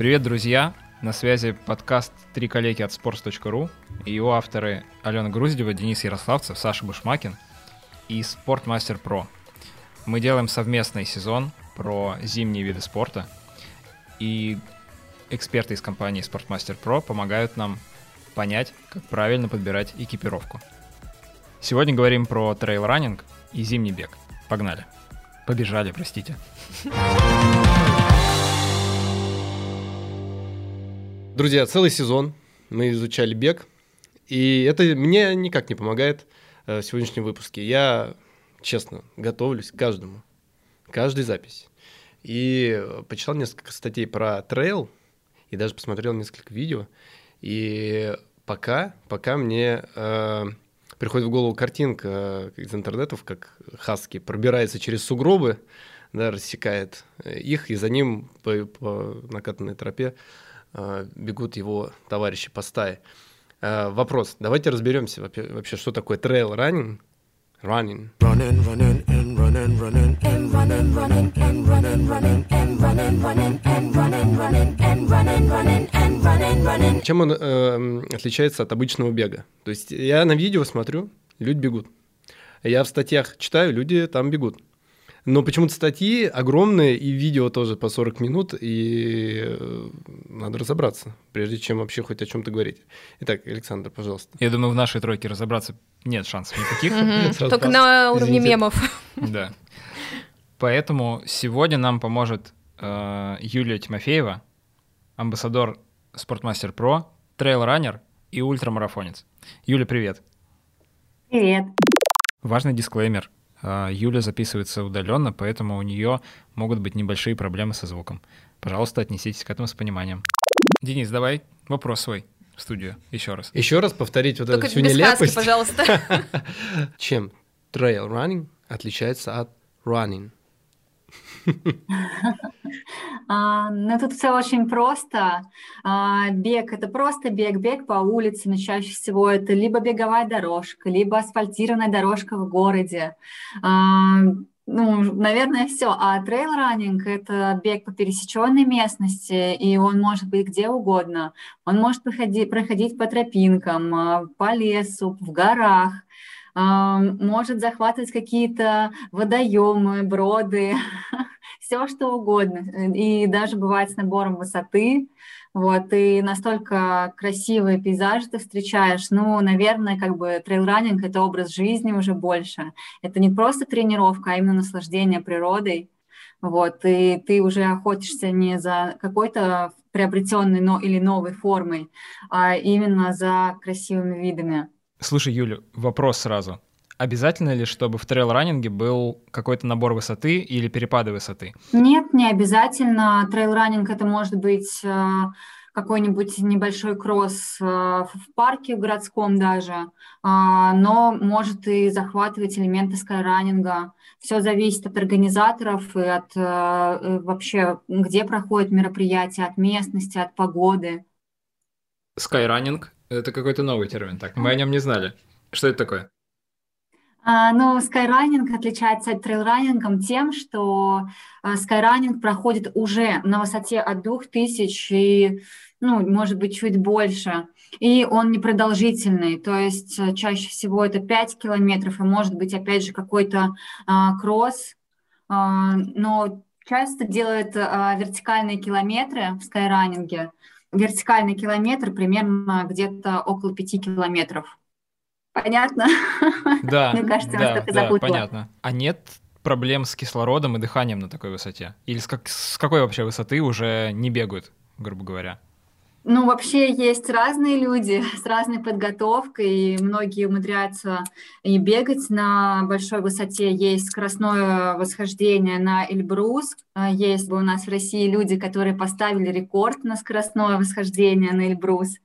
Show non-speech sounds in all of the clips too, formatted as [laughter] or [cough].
Привет, друзья! На связи подкаст «Три коллеги от sports.ru» и его авторы Алена Груздева, Денис Ярославцев, Саша Бушмакин и Спортмастер Про. Мы делаем совместный сезон про зимние виды спорта, и эксперты из компании Спортмастер Про помогают нам понять, как правильно подбирать экипировку. Сегодня говорим про трейл-раннинг и зимний бег. Погнали. Побежали, простите. [laughs] Друзья, целый сезон мы изучали бег, и это мне никак не помогает э, в сегодняшнем выпуске. Я, честно, готовлюсь к каждому, каждой записи. И почитал несколько статей про трейл, и даже посмотрел несколько видео. И пока, пока мне э, приходит в голову картинка из интернетов, как Хаски пробирается через сугробы, да, рассекает их, и за ним по, по накатанной тропе э, бегут его товарищи по стае. Э, вопрос. Давайте разберемся вообще, что такое трейл раннинг. Running. Running, running, and running, running, and running, running, and running, running, and running, running, and running, running, and running, running, and running, running. Чем он э, отличается от обычного бега? То есть я на видео смотрю, люди бегут. Я в статьях читаю, люди там бегут. Но почему-то статьи огромные, и видео тоже по 40 минут, и э, надо разобраться, прежде чем вообще хоть о чем-то говорить. Итак, Александр, пожалуйста. Я думаю, в нашей тройке разобраться нет шансов никаких. Только на уровне мемов. Да. Поэтому сегодня нам поможет э, Юлия Тимофеева, амбассадор Спортмастер Про, трейл-раннер и ультрамарафонец. Юля, привет. Привет. Важный дисклеймер. А, Юля записывается удаленно, поэтому у нее могут быть небольшие проблемы со звуком. Пожалуйста, отнеситесь к этому с пониманием. Денис, давай вопрос свой в студию еще раз. Еще раз повторить вот Только эту всю без нелепость. Хаски, пожалуйста. [laughs] Чем trail running отличается от running? А, ну, тут все очень просто. А, бег – это просто бег, бег по улице, но чаще всего это либо беговая дорожка, либо асфальтированная дорожка в городе. А, ну, наверное, все. А трейл-раннинг – это бег по пересеченной местности, и он может быть где угодно. Он может проходить, проходить по тропинкам, по лесу, в горах – может захватывать какие-то водоемы, броды, [laughs] все что угодно. И даже бывает с набором высоты. Вот, и настолько красивые пейзажи ты встречаешь. Ну, наверное, как бы трейл-раннинг – это образ жизни уже больше. Это не просто тренировка, а именно наслаждение природой. Вот, и ты уже охотишься не за какой-то приобретенной но, или новой формой, а именно за красивыми видами. Слушай, Юля, вопрос сразу. Обязательно ли, чтобы в трейл-раннинге был какой-то набор высоты или перепады высоты? Нет, не обязательно. Трейл-раннинг это может быть э, какой-нибудь небольшой кросс э, в парке в городском даже, э, но может и захватывать элементы скайраннинга. Все зависит от организаторов и от вообще, где проходит мероприятие, от местности, от погоды. Скайраннинг это какой-то новый термин, так, мы о нем не знали. Что это такое? А, ну, скайранинг отличается от трейлранингом тем, что а, скайранинг проходит уже на высоте от 2000 и, ну, может быть, чуть больше. И он непродолжительный, то есть э, чаще всего это 5 километров, и может быть, опять же, какой-то а, кросс, а, но часто делают а, вертикальные километры в скайранинге, вертикальный километр примерно где-то около 5 километров. Понятно? Да, [laughs] Мне кажется, да, нас да, понятно. А нет проблем с кислородом и дыханием на такой высоте? Или с, как, с какой вообще высоты уже не бегают, грубо говоря? Ну, вообще есть разные люди [laughs] с разной подготовкой, и многие умудряются и бегать на большой высоте. Есть скоростное восхождение на Эльбрус. А, есть у нас в России люди, которые поставили рекорд на скоростное восхождение на Эльбрус.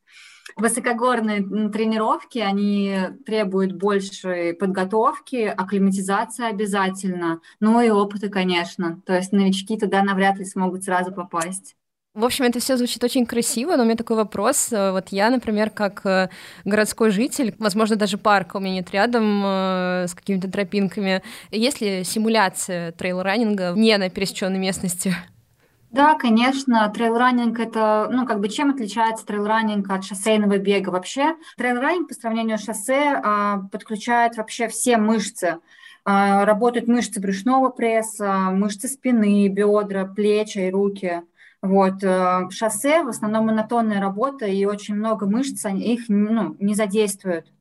Высокогорные тренировки, они требуют большей подготовки, акклиматизация обязательно, ну и опыта, конечно. То есть новички туда навряд ли смогут сразу попасть. В общем, это все звучит очень красиво, но у меня такой вопрос. Вот я, например, как э, городской житель, возможно, даже парка у меня нет рядом э, с какими-то тропинками. Есть ли симуляция трейл-раннинга не на пересеченной местности? Да, конечно, трейл-раннинг это, ну, как бы чем отличается трейл-раннинг от шоссейного бега вообще? Трейл-раннинг по сравнению с шоссе а, подключает вообще все мышцы. А, работают мышцы брюшного пресса, мышцы спины, бедра, плечи и руки. Вот. Э, шоссе в основном монотонная работа, и очень много мышц, их ну, не задействуют.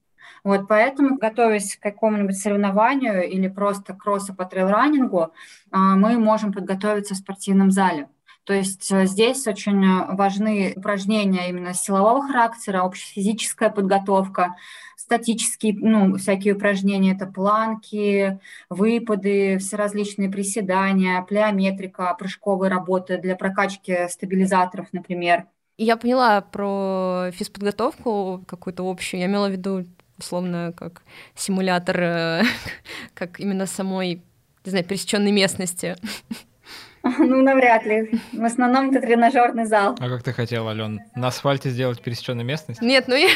Вот, поэтому, готовясь к какому-нибудь соревнованию или просто кроссу по трейл-раннингу, а, мы можем подготовиться в спортивном зале. То есть э, здесь очень э, важны упражнения именно силового характера, общефизическая подготовка, статические, ну, всякие упражнения, это планки, выпады, все приседания, плеометрика, прыжковые работы для прокачки стабилизаторов, например. Я поняла про физподготовку какую-то общую. Я имела в виду условно как симулятор, э, [laughs] как именно самой, не знаю, пересеченной местности. [laughs] [laughs] Ну, навряд ли. В основном это тренажерный зал. А как ты хотела, Ален, на асфальте сделать пересеченную местность? Нет, ну я...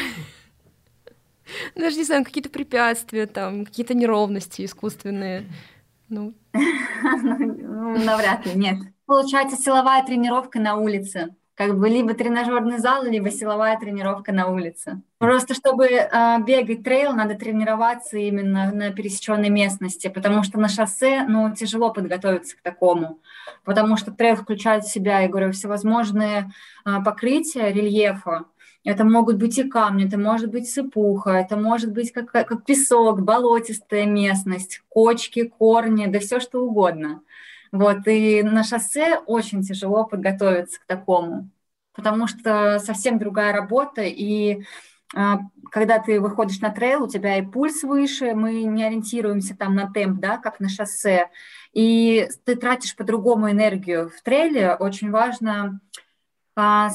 [laughs] Даже не знаю, какие-то препятствия, там, какие-то неровности искусственные. Ну. [laughs] ну, навряд ли, нет. Получается силовая тренировка на улице как бы либо тренажерный зал, либо силовая тренировка на улице. Просто чтобы э, бегать трейл, надо тренироваться именно на пересеченной местности, потому что на шоссе, ну, тяжело подготовиться к такому, потому что трейл включает в себя, я говорю, всевозможные э, покрытия рельефа, это могут быть и камни, это может быть сыпуха, это может быть как, как песок, болотистая местность, кочки, корни, да все что угодно. Вот, и на шоссе очень тяжело подготовиться к такому, потому что совсем другая работа, и а, когда ты выходишь на трейл, у тебя и пульс выше, мы не ориентируемся там на темп, да, как на шоссе, и ты тратишь по-другому энергию. В трейле очень важно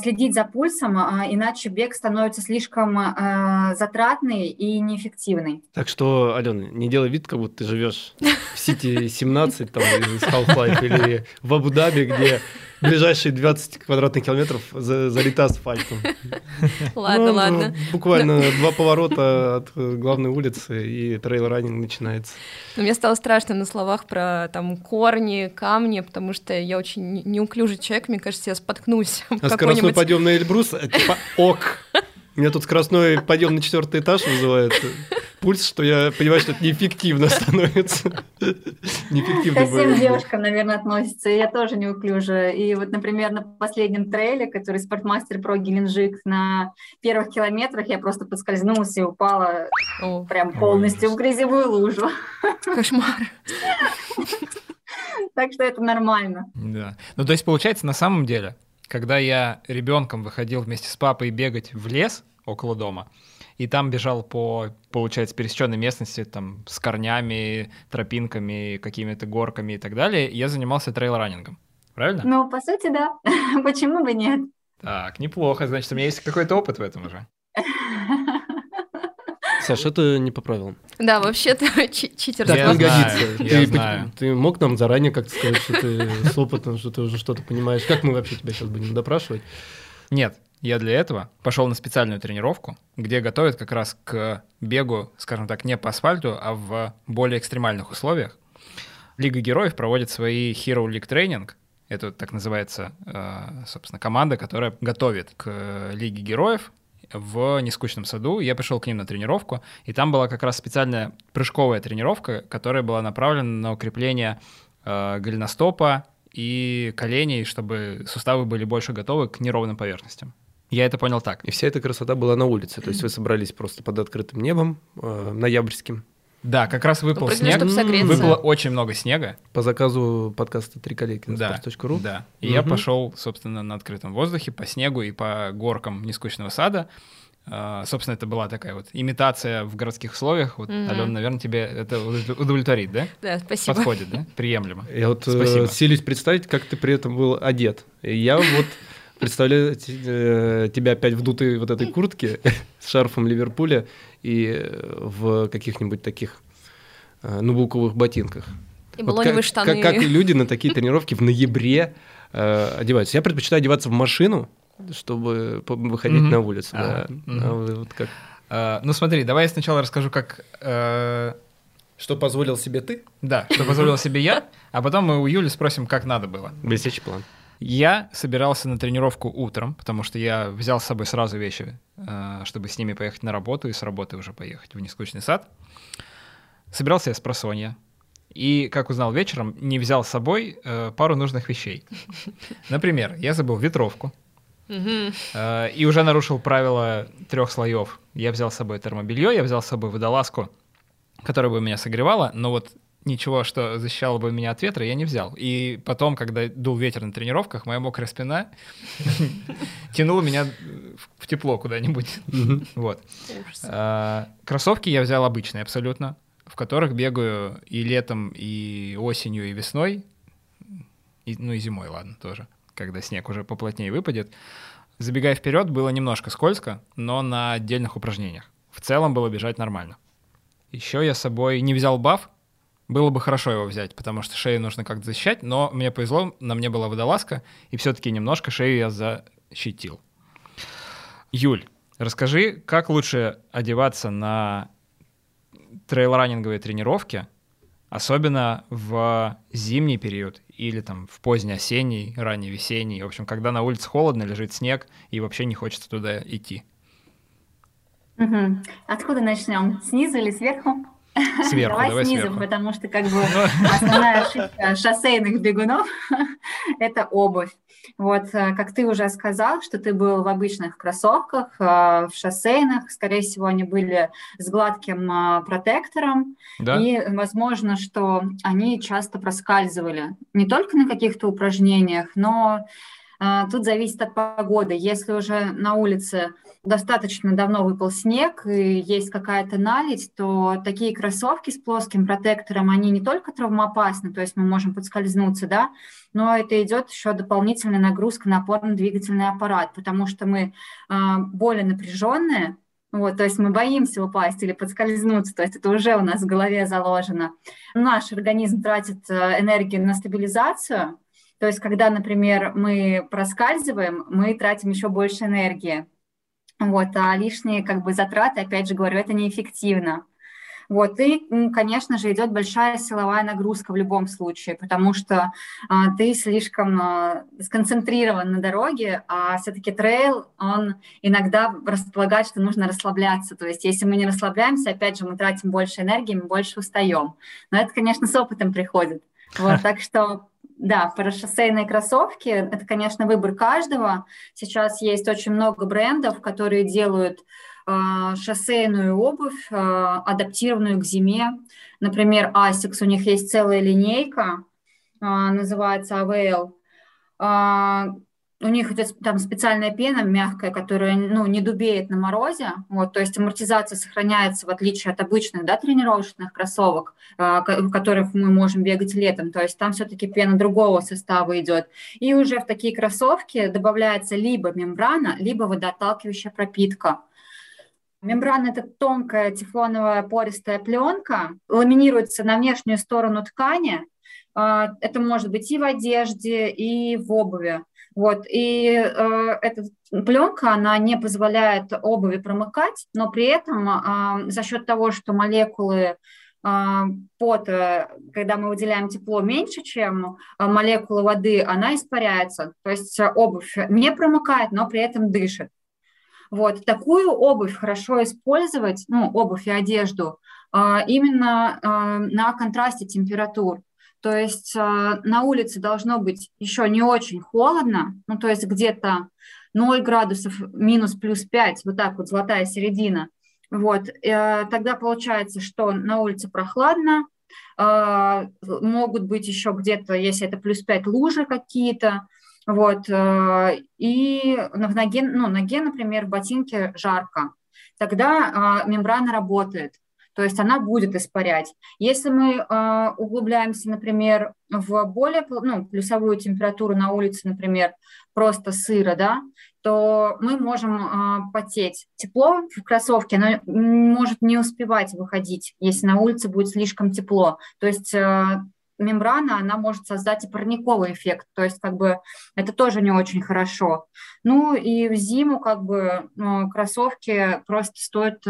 следить за пульсом, а, иначе бег становится слишком а, затратный и неэффективный. Так что, Алена, не делай вид, как будто ты живешь в Сити 17 там, из Half-Life или в Абу-Даби, где ближайшие 20 квадратных километров залита асфальтом. Ладно, ну, ладно. Буквально два поворота от главной улицы, и трейл-раннинг начинается. Но мне стало страшно на словах про там корни, камни, потому что я очень неуклюжий человек, мне кажется, я споткнусь. А скоростной подъем на Эльбрус, типа ок. Меня тут скоростной подъем на четвертый этаж вызывает пульс, что я понимаю, что это неэффективно становится. неэффективно Ко всем девушкам, наверное, относится. Я тоже неуклюжая. И вот, например, на последнем трейле, который спортмастер про Геленджик, на первых километрах я просто подскользнулась и упала О, прям полностью в грязевую лужу. Кошмар. Так что это нормально. Да. Ну, то есть, получается, на самом деле, когда я ребенком выходил вместе с папой бегать в лес около дома, и там бежал по, получается, пересеченной местности, там, с корнями, тропинками, какими-то горками и так далее, я занимался трейл-раннингом. Правильно? Ну, по сути, да. [laughs] Почему бы нет? Так, неплохо. Значит, у меня есть какой-то опыт в этом уже. [laughs] Саша, это не по правилам. Да, вообще-то [laughs] читер. Так не годится. Я ты, знаю. ты мог нам заранее как-то сказать, что ты с опытом, что ты уже что-то понимаешь. Как мы вообще тебя сейчас будем допрашивать? Нет, я для этого пошел на специальную тренировку, где готовят как раз к бегу, скажем так, не по асфальту, а в более экстремальных условиях. Лига героев проводит свои Hero League Training. Это так называется, э, собственно, команда, которая готовит к Лиге героев в нескучном саду. Я пришел к ним на тренировку, и там была как раз специальная прыжковая тренировка, которая была направлена на укрепление э, голеностопа и коленей, чтобы суставы были больше готовы к неровным поверхностям. Я это понял так. И вся эта красота была на улице, то есть вы собрались просто под открытым небом, э, ноябрьским. Да, как раз выпал ну, снег. Выпало очень много снега. По заказу подкаста «Три коллеги» на да, sports.ru. Да, и угу. я пошел, собственно, на открытом воздухе по снегу и по горкам нескучного сада. Uh, собственно, это была такая вот имитация в городских условиях. Вот, mm-hmm. Алена, наверное, тебе это удовлетворит, да? Да, спасибо. Подходит, да? Приемлемо. Я вот э, спасибо. силюсь представить, как ты при этом был одет. Я вот представляю э, тебя опять вдутый вот этой куртке [laughs] с шарфом Ливерпуля и в каких-нибудь таких э, нубуковых ботинках. И вот как, штаны. Как, как [laughs] люди на такие тренировки в ноябре э, одеваются. Я предпочитаю одеваться в машину, чтобы выходить mm-hmm. на улицу. А, да. mm-hmm. а, вот как. А, ну смотри, давай я сначала расскажу, как... Э... Что позволил себе ты? Да, что позволил себе я, а потом мы у Юли спросим, как надо было. Блестящий план. Я собирался на тренировку утром, потому что я взял с собой сразу вещи, э, чтобы с ними поехать на работу и с работы уже поехать в нескучный сад. Собирался я с просонья. И, как узнал вечером, не взял с собой э, пару нужных вещей. Например, я забыл ветровку. Э, и уже нарушил правило трех слоев. Я взял с собой термобелье, я взял с собой водолазку, которая бы меня согревала, но вот ничего, что защищало бы меня от ветра, я не взял. И потом, когда дул ветер на тренировках, моя мокрая спина [laughs] тянула меня в тепло куда-нибудь. Вот. А, кроссовки я взял обычные абсолютно, в которых бегаю и летом, и осенью, и весной, ну и зимой, ладно, тоже, когда снег уже поплотнее выпадет. Забегая вперед, было немножко скользко, но на отдельных упражнениях. В целом было бежать нормально. Еще я с собой не взял баф, было бы хорошо его взять, потому что шею нужно как-то защищать, но мне повезло, на мне была водолазка, и все-таки немножко шею я защитил. Юль, расскажи, как лучше одеваться на трейл-раннинговые тренировки, особенно в зимний период или там в поздний осенний, ранний весенний, в общем, когда на улице холодно, лежит снег и вообще не хочется туда идти. Угу. Откуда начнем? Снизу или сверху? Сверху, давай, давай снизу, сверху. потому что как бы основная ошибка шоссейных бегунов – это обувь. Вот, э, как ты уже сказал, что ты был в обычных кроссовках, э, в шоссейных, скорее всего, они были с гладким э, протектором, Да? и возможно, что они часто проскальзывали не только на каких-то упражнениях, но Тут зависит от погоды. Если уже на улице достаточно давно выпал снег и есть какая-то наледь, то такие кроссовки с плоским протектором, они не только травмоопасны, то есть мы можем подскользнуться, да, но это идет еще дополнительная нагрузка на опорно-двигательный аппарат, потому что мы э, более напряженные, вот, то есть мы боимся упасть или подскользнуться, то есть это уже у нас в голове заложено. Наш организм тратит э, энергию на стабилизацию, то есть, когда, например, мы проскальзываем, мы тратим еще больше энергии. Вот, а лишние как бы затраты, опять же говорю, это неэффективно. Вот, и, конечно же, идет большая силовая нагрузка в любом случае, потому что а, ты слишком а, сконцентрирован на дороге, а все-таки трейл, он иногда располагает, что нужно расслабляться. То есть, если мы не расслабляемся, опять же, мы тратим больше энергии, мы больше устаем. Но это, конечно, с опытом приходит. [laughs] Вот, так что да, про шоссейные кроссовки, это, конечно, выбор каждого. Сейчас есть очень много брендов, которые делают э, шоссейную обувь, э, адаптированную к зиме. Например, Asics, у них есть целая линейка, э, называется AVL у них идет там специальная пена мягкая, которая ну, не дубеет на морозе, вот, то есть амортизация сохраняется в отличие от обычных да, тренировочных кроссовок, а, в которых мы можем бегать летом, то есть там все-таки пена другого состава идет. И уже в такие кроссовки добавляется либо мембрана, либо водоотталкивающая пропитка. Мембрана – это тонкая тефлоновая пористая пленка, ламинируется на внешнюю сторону ткани, а, это может быть и в одежде, и в обуви. Вот, и э, эта пленка, она не позволяет обуви промыкать, но при этом э, за счет того, что молекулы э, пота, когда мы выделяем тепло меньше, чем э, молекулы воды, она испаряется. То есть обувь не промыкает, но при этом дышит. Вот, такую обувь хорошо использовать, ну, обувь и одежду, э, именно э, на контрасте температур. То есть а, на улице должно быть еще не очень холодно, ну то есть где-то 0 градусов минус плюс 5, вот так вот золотая середина. Вот, э, тогда получается, что на улице прохладно, а, могут быть еще где-то, если это плюс 5, лужи какие-то, вот, э, и в ноге, ну, ноге, например, в ботинке жарко, тогда мембрана работает то есть она будет испарять. Если мы э, углубляемся, например, в более ну, плюсовую температуру на улице, например, просто сыро, да, то мы можем э, потеть. Тепло в кроссовке, оно может не успевать выходить, если на улице будет слишком тепло. То есть э, мембрана, она может создать и парниковый эффект, то есть как бы это тоже не очень хорошо. Ну и в зиму как бы кроссовки просто стоит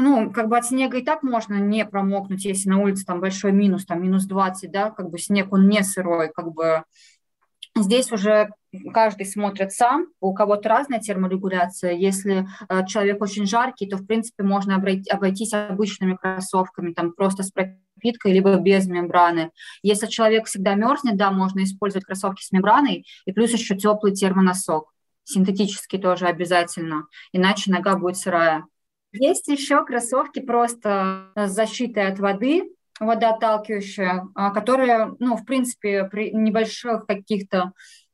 ну, как бы от снега и так можно не промокнуть, если на улице там большой минус, там минус 20, да, как бы снег, он не сырой, как бы Здесь уже каждый смотрит сам, у кого-то разная терморегуляция. Если э, человек очень жаркий, то, в принципе, можно обойти, обойтись обычными кроссовками, там просто с пропиткой, либо без мембраны. Если человек всегда мерзнет, да, можно использовать кроссовки с мембраной, и плюс еще теплый термоносок. Синтетический тоже обязательно, иначе нога будет сырая. Есть еще кроссовки просто с защитой от воды, водоотталкивающая, а, которая, ну, в принципе, при небольших каких-то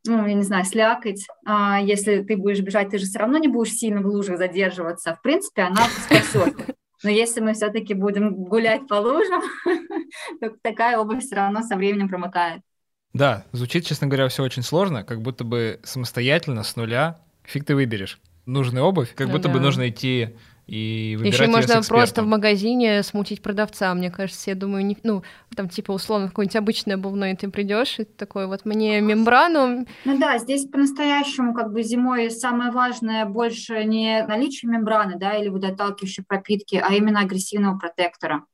ну, я не знаю, слякоть, а, если ты будешь бежать, ты же все равно не будешь сильно в лужах задерживаться. В принципе, она спасет. Но если мы все-таки будем гулять по лужам, [laughs] то такая обувь все равно со временем промокает. Да, звучит, честно говоря, все очень сложно, как будто бы самостоятельно, с нуля, фиг ты выберешь нужную обувь, как ну, будто да. бы нужно идти и выбирать Еще можно просто в магазине смутить продавца, мне кажется, я думаю, не, ну, там типа условно какой-нибудь обычный обувной ты придешь и такой вот мне мембрану. Ну да, здесь по-настоящему как бы зимой самое важное больше не наличие мембраны, да, или водоотталкивающей пропитки, а именно агрессивного протектора.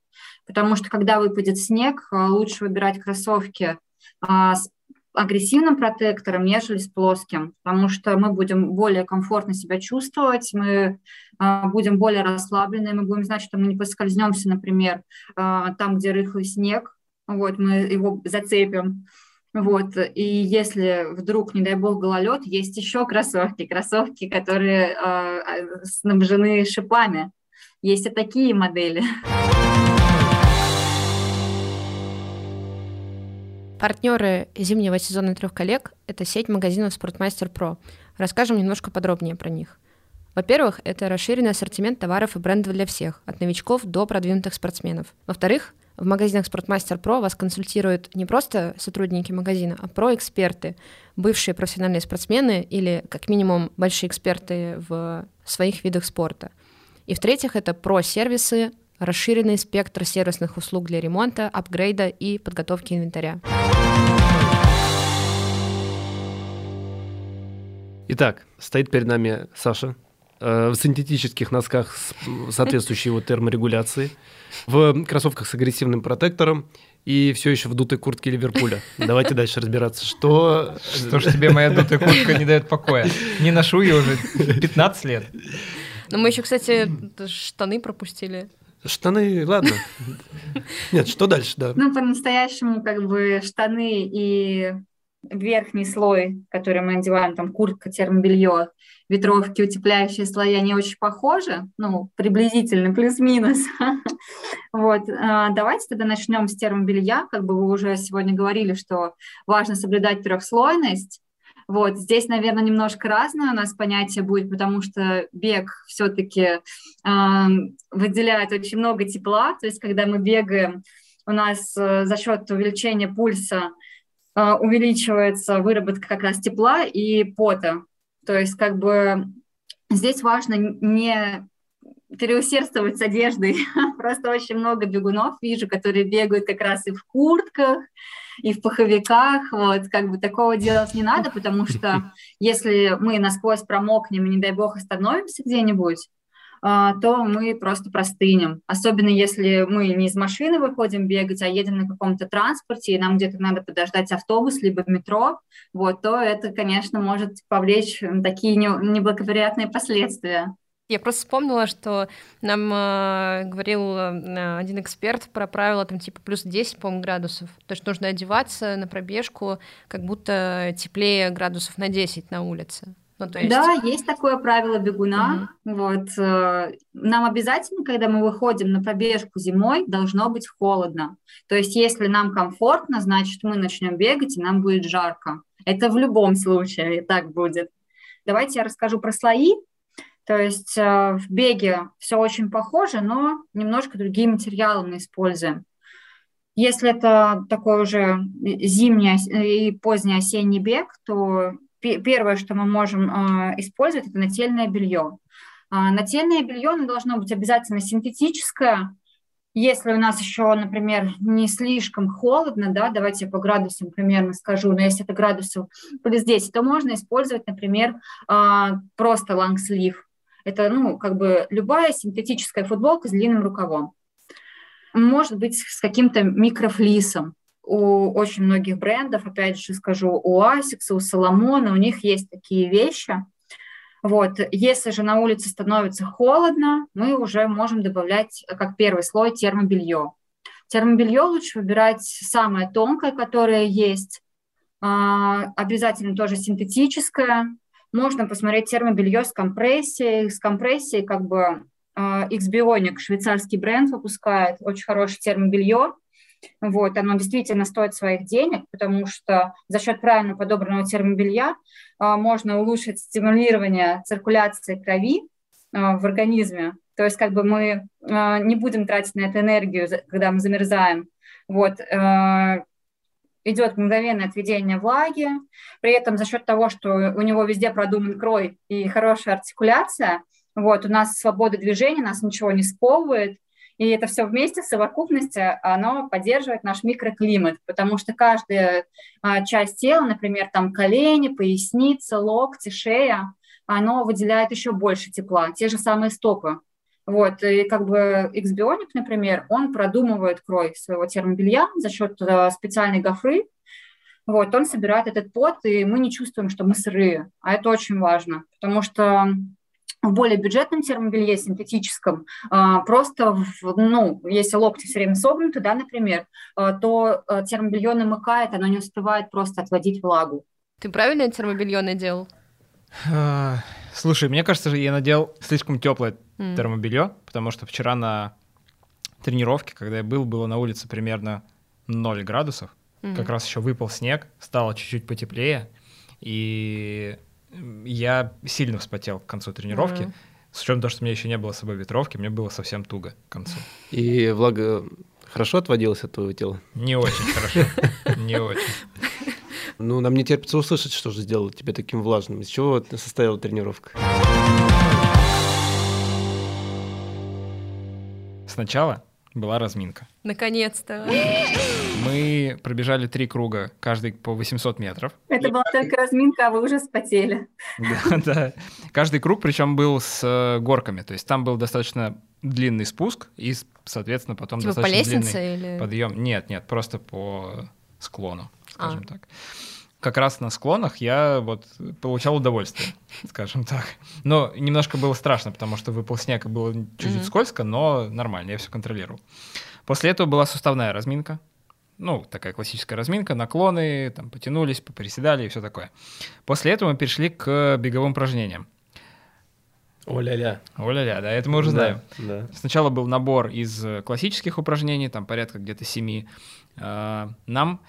Потому что когда выпадет снег, лучше выбирать кроссовки а, с агрессивным протектором, нежели с плоским, потому что мы будем более комфортно себя чувствовать, мы э, будем более расслаблены, мы будем знать, что мы не поскользнемся, например, э, там, где рыхлый снег, вот, мы его зацепим. Вот, и если вдруг, не дай бог, гололед, есть еще кроссовки, кроссовки, которые э, снабжены шипами. Есть и такие модели. Партнеры зимнего сезона трех коллег — это сеть магазинов «Спортмастер Про». Расскажем немножко подробнее про них. Во-первых, это расширенный ассортимент товаров и брендов для всех, от новичков до продвинутых спортсменов. Во-вторых, в магазинах «Спортмастер Про» вас консультируют не просто сотрудники магазина, а про-эксперты, бывшие профессиональные спортсмены или, как минимум, большие эксперты в своих видах спорта. И в-третьих, это про-сервисы, расширенный спектр сервисных услуг для ремонта, апгрейда и подготовки инвентаря. Итак, стоит перед нами Саша э, в синтетических носках с соответствующей его терморегуляции, в кроссовках с агрессивным протектором и все еще в дутой куртке Ливерпуля. Давайте дальше разбираться, что... Что ж тебе моя дутая куртка не дает покоя? Не ношу ее уже 15 лет. Ну, мы еще, кстати, штаны пропустили. Штаны, ладно. Нет, что дальше, да? Ну, по-настоящему, как бы штаны и верхний слой, который мы одеваем, там куртка, термобелье, ветровки, утепляющие слои, они очень похожи, ну, приблизительно, плюс-минус. [laughs] вот, а, давайте тогда начнем с термобелья, как бы вы уже сегодня говорили, что важно соблюдать трехслойность, вот, здесь, наверное, немножко разное у нас понятие будет, потому что бег все-таки э, выделяет очень много тепла, то есть когда мы бегаем, у нас э, за счет увеличения пульса э, увеличивается выработка как раз тепла и пота. То есть как бы здесь важно не переусердствовать с одеждой. [laughs] Просто очень много бегунов вижу, которые бегают как раз и в куртках, и в пуховиках, вот, как бы такого делать не надо, потому что [laughs] если мы насквозь промокнем и, не дай бог, остановимся где-нибудь, а, то мы просто простынем. Особенно если мы не из машины выходим бегать, а едем на каком-то транспорте, и нам где-то надо подождать автобус, либо метро, вот, то это, конечно, может повлечь такие неблагоприятные последствия. Я просто вспомнила, что нам э, говорил э, один эксперт про правила там типа плюс 10, по градусов. То есть нужно одеваться на пробежку как будто теплее градусов на 10 на улице. Ну, есть... Да, есть такое правило бегуна. Угу. Вот, э, нам обязательно, когда мы выходим на пробежку зимой, должно быть холодно. То есть если нам комфортно, значит мы начнем бегать, и нам будет жарко. Это в любом случае так будет. Давайте я расскажу про слои. То есть э, в беге все очень похоже, но немножко другие материалы мы используем. Если это такой уже зимний и поздний осенний бег, то первое, что мы можем э, использовать, это нательное белье. А, нательное белье должно быть обязательно синтетическое. Если у нас еще, например, не слишком холодно, да, давайте я по градусам примерно скажу, но если это градусов плюс 10, то можно использовать, например, а, просто лонгслив. Это, ну, как бы любая синтетическая футболка с длинным рукавом. Может быть, с каким-то микрофлисом. у очень многих брендов, опять же скажу, у Asics, у Соломона, у них есть такие вещи. Вот. Если же на улице становится холодно, мы уже можем добавлять как первый слой термобелье. Термобелье лучше выбирать самое тонкое, которое есть, а, обязательно тоже синтетическое. Можно посмотреть термобелье с компрессией. С компрессией как бы Xbionic, швейцарский бренд, выпускает очень хорошее термобелье. Вот, оно действительно стоит своих денег, потому что за счет правильно подобранного термобелья а, можно улучшить стимулирование циркуляции крови а, в организме. То есть как бы мы а, не будем тратить на это энергию, когда мы замерзаем. Вот, а, идет мгновенное отведение влаги, при этом за счет того, что у него везде продуман крой и хорошая артикуляция, вот, у нас свобода движения, нас ничего не сковывает, и это все вместе в совокупности, оно поддерживает наш микроклимат, потому что каждая а, часть тела, например, там колени, поясница, локти, шея, оно выделяет еще больше тепла, те же самые стопы. Вот, и как бы Xbionic, например, он продумывает крой своего термобелья за счет э, специальной гофры, вот, он собирает этот пот, и мы не чувствуем, что мы сырые, а это очень важно, потому что в более бюджетном термобелье, синтетическом, а, просто, ну, если локти все время согнуты, да, например, а, то термобелье намыкает, оно не успевает просто отводить влагу. Ты правильно термобелье надел? Слушай, мне кажется, я надел слишком теплое mm. термобелье, потому что вчера на тренировке, когда я был, было на улице примерно 0 градусов. Mm. Как раз еще выпал снег, стало чуть-чуть потеплее. И я сильно вспотел к концу тренировки. Mm-hmm. С учетом того, что у меня еще не было с собой ветровки, мне было совсем туго к концу. И влага хорошо отводилась от твоего тела? Не очень хорошо. Не очень. Ну, нам не терпится услышать, что же сделало тебя таким влажным. Из чего состояла тренировка? Сначала была разминка. Наконец-то. Мы пробежали три круга, каждый по 800 метров. Это была только разминка, а вы уже спотели. Да, [laughs] да. Каждый круг, причем был с э, горками, то есть там был достаточно длинный спуск и, соответственно, потом типа достаточно по лестнице длинный или... подъем. Нет, нет, просто по склону, скажем а. так как раз на склонах я вот получал удовольствие, [laughs] скажем так. Но немножко было страшно, потому что выпал снег и было чуть-чуть mm-hmm. скользко, но нормально, я все контролировал. После этого была суставная разминка. Ну, такая классическая разминка, наклоны, там потянулись, поприседали и все такое. После этого мы перешли к беговым упражнениям. О-ля-ля. О-ля-ля, да, это мы уже да, знаем. Да. Сначала был набор из классических упражнений, там порядка где-то семи. А, нам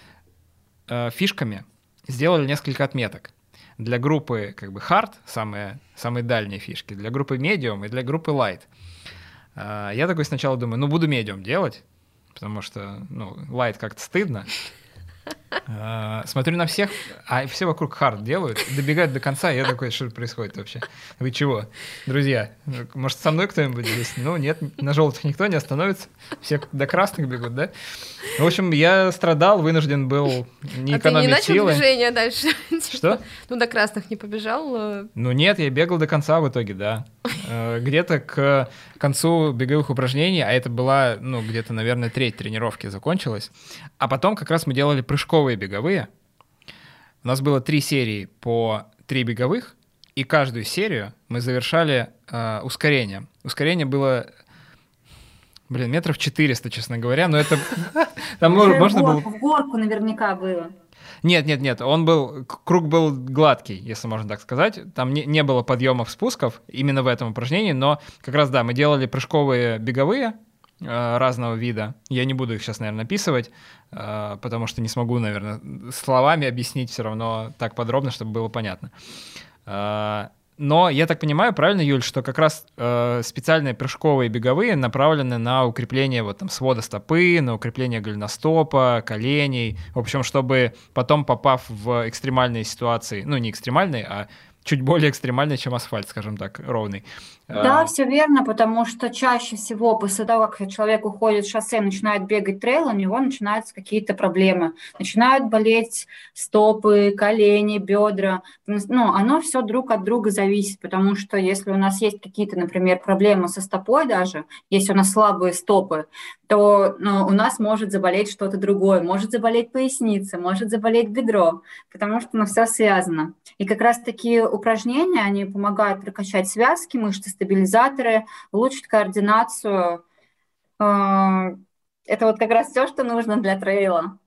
а, фишками сделали несколько отметок. Для группы как бы hard, самые, самые дальние фишки, для группы medium и для группы light. А, я такой сначала думаю, ну буду medium делать, потому что, ну, light как-то стыдно. А, смотрю на всех, а все вокруг хард делают, добегают до конца, и я такой, что происходит вообще? Вы чего? Друзья, может, со мной кто-нибудь здесь? Ну, нет, на желтых никто не остановится, все до красных бегут, да? В общем, я страдал, вынужден был не а экономить ты не начал силы. движение дальше? Что? Ну, до красных не побежал? Э. Ну, нет, я бегал до конца в итоге, да. Э, где-то к концу беговых упражнений, а это была, ну, где-то, наверное, треть тренировки закончилась, а потом как раз мы делали прыжковые беговые. У нас было три серии по три беговых, и каждую серию мы завершали э, ускорение. Ускорение было, блин, метров 400, честно говоря, но это... [laughs] Там можно было... В горку наверняка было. Нет, нет, нет, он был, круг был гладкий, если можно так сказать. Там не, не было подъемов, спусков именно в этом упражнении, но как раз, да, мы делали прыжковые беговые, разного вида. Я не буду их сейчас, наверное, описывать, э, потому что не смогу, наверное, словами объяснить все равно так подробно, чтобы было понятно. Э, но я так понимаю, правильно, Юль, что как раз э, специальные прыжковые беговые направлены на укрепление вот там свода стопы, на укрепление голеностопа, коленей, в общем, чтобы потом попав в экстремальные ситуации, ну не экстремальные, а чуть более экстремальный, чем асфальт, скажем так, ровный. Да, А, все верно, потому что чаще всего после того, как человек уходит с шоссе начинает бегать трейл, у него начинаются какие-то проблемы. Начинают болеть стопы, колени, бедра. Ну, оно все друг от друга зависит, потому что если у нас есть какие-то, например, проблемы со стопой даже, если у нас слабые стопы, то ну, у нас может заболеть что-то другое, может заболеть поясница, может заболеть бедро, потому что ну, все связано. И как раз такие упражнения, они помогают прокачать связки, мышцы, стабилизаторы, улучшить координацию. Э, Это вот как раз все, что нужно для трейла.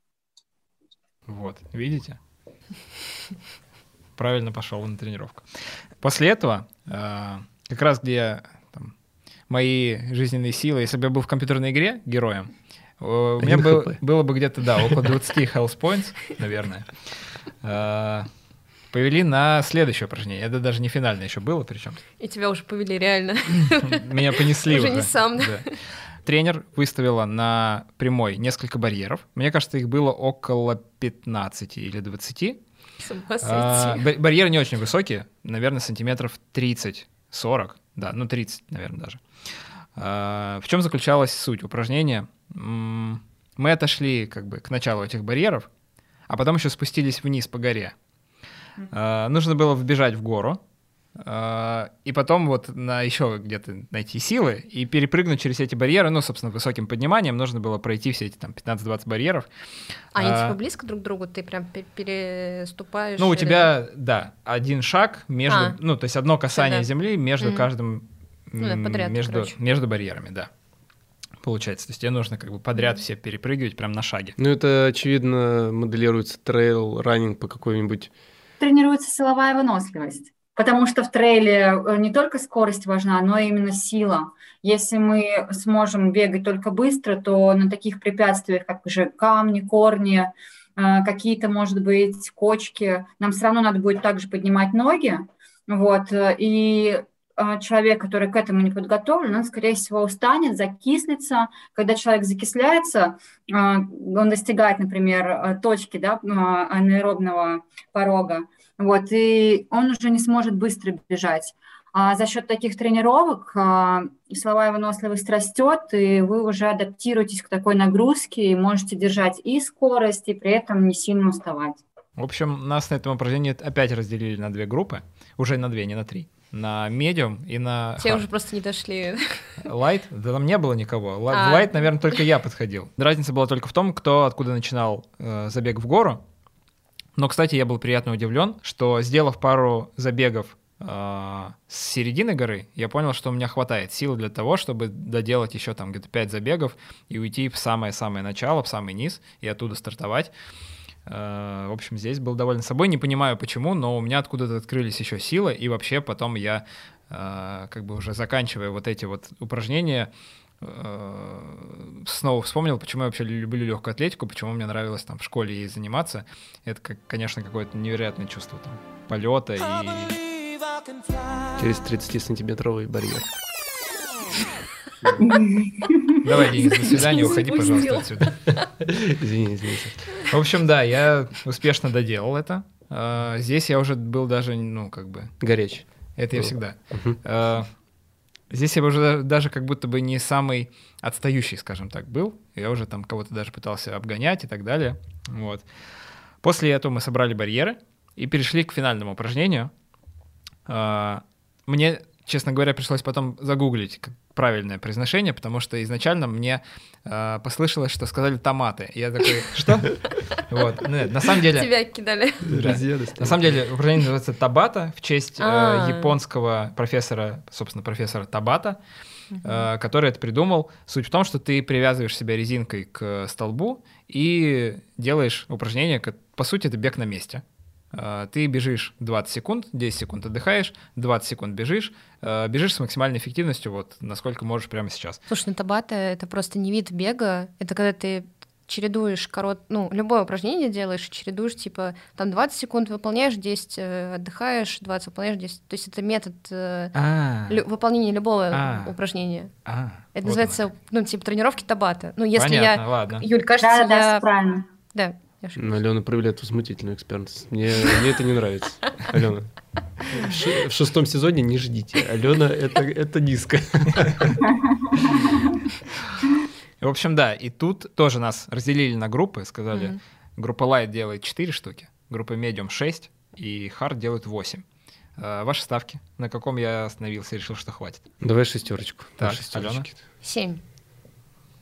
Вот, видите? Правильно пошел на тренировку. После этого, э, как раз где там, мои жизненные силы, если бы я был в компьютерной игре героем, э, у меня был- было бы где-то, да, около 20 health points, наверное. Повели на следующее упражнение. Это даже не финальное еще было, причем. И тебя уже повели реально. [laughs] Меня понесли Уже уже. не сам, да? Тренер выставила на прямой несколько барьеров. Мне кажется, их было около 15 или 20. С ума А, Барьеры не очень высокие, наверное, сантиметров 30-40, да, ну 30, наверное, даже. А, В чем заключалась суть упражнения? Мы отошли как бы к началу этих барьеров, а потом еще спустились вниз по горе. А, Нужно было вбежать в гору, а, и потом вот на еще где-то найти силы и перепрыгнуть через эти барьеры, ну, собственно, высоким подниманием нужно было пройти все эти там 15-20 барьеров. А они а- типа близко друг к другу, ты прям пе- переступаешь. Ну, у или- тебя, да, один шаг между, А. ну, то есть одно касание Да. земли между Мгм. каждым, Ну да, подряд, между, короче. между барьерами, да. Получается, то есть тебе нужно как бы подряд все перепрыгивать прям на шаге. Ну, это, очевидно, моделируется трейл, раннинг по какой-нибудь... Тренируется силовая выносливость. Потому что в трейле э, не только скорость важна, но и именно сила. Если мы сможем бегать только быстро, то на таких препятствиях, как же камни, корни, э, какие-то, может быть, кочки, нам все равно надо будет также поднимать ноги. Вот, э, и человек, который к этому не подготовлен, он, скорее всего, устанет, закислится. Когда человек закисляется, э, он достигает, например, э, точки да, э, анаэробного порога, вот, и он уже не сможет быстро бежать. А за счет таких тренировок а, силовая выносливость растет, и вы уже адаптируетесь к такой нагрузке и можете держать и скорость, и при этом не сильно уставать. В общем, нас на этом упражнении опять разделили на две группы, уже на две, не на три. На медиум и на Все hard. уже просто не дошли. Лайт? Да там не было никого. А. В лайт, наверное, только я подходил. Разница была только в том, кто откуда начинал э, забег в гору. Но, кстати, я был приятно удивлен, что сделав пару забегов э, с середины горы, я понял, что у меня хватает сил для того, чтобы доделать еще там где-то 5 забегов и уйти в самое-самое начало, в самый низ и оттуда стартовать. Э, В общем, здесь был доволен собой. Не понимаю почему, но у меня откуда-то открылись еще силы, и вообще потом я, э, как бы уже заканчивая вот эти вот упражнения, э, снова вспомнил, почему я вообще люблю легкую атлетику, почему мне нравилось там в школе ей заниматься. Это, как, конечно, какое-то невероятное чувство там полета и Через 30-сантиметровый барьер. Давай, Денис, до свидания, уходи, пожалуйста, отсюда. Извини, извините. В общем, да, я успешно доделал это. Э, Здесь я уже был даже, ну, как бы, Горячий. это я всегда. Э, Здесь я уже да- даже как будто бы не самый отстающий, скажем так, был. Я уже там кого-то даже пытался обгонять и так далее. Вот. После этого мы собрали барьеры и перешли к финальному упражнению. Э, Мне, честно говоря, пришлось потом загуглить правильное произношение, потому что изначально мне э, послышалось, что сказали томаты. И я такой, [laughs] что? Вот. Нет, На самом деле... Тебя кидали. На самом деле упражнение называется Табата в честь э, А. японского профессора, собственно, профессора Табата, э, который это придумал. Суть в том, что ты привязываешь себя резинкой к столбу и делаешь упражнение, по сути, это бег на месте. Э, Ты бежишь 20 секунд, 10 секунд отдыхаешь, 20 секунд бежишь, э, бежишь с максимальной эффективностью, вот насколько можешь прямо сейчас. Слушай, ну табата — это просто не вид бега, это когда ты чередуешь корот, ну, любое упражнение делаешь, чередуешь, типа, там 20 секунд выполняешь, 10 э, отдыхаешь, 20 выполняешь, 10. То есть это метод э, А, лю- выполнения любого А. упражнения. а, Это вот называется, ну, типа, тренировки табата. Ну, если Понятно, я... ладно. Юль, кажется, Да, да, я... всё правильно. Да, я ошиблась. Алена проявляет возмутительную экспертность. Мне, мне это не нравится. Алена, В шестом сезоне не ждите. Алена, это, это низко. В общем, да, и тут тоже нас разделили на группы, сказали, mm-hmm. группа Light делает 4 штуки, группа Medium 6 и Hard делает 8. А, ваши ставки? На каком я остановился, решил, что хватит? Давай шестерочку. Так, Алена? Семь.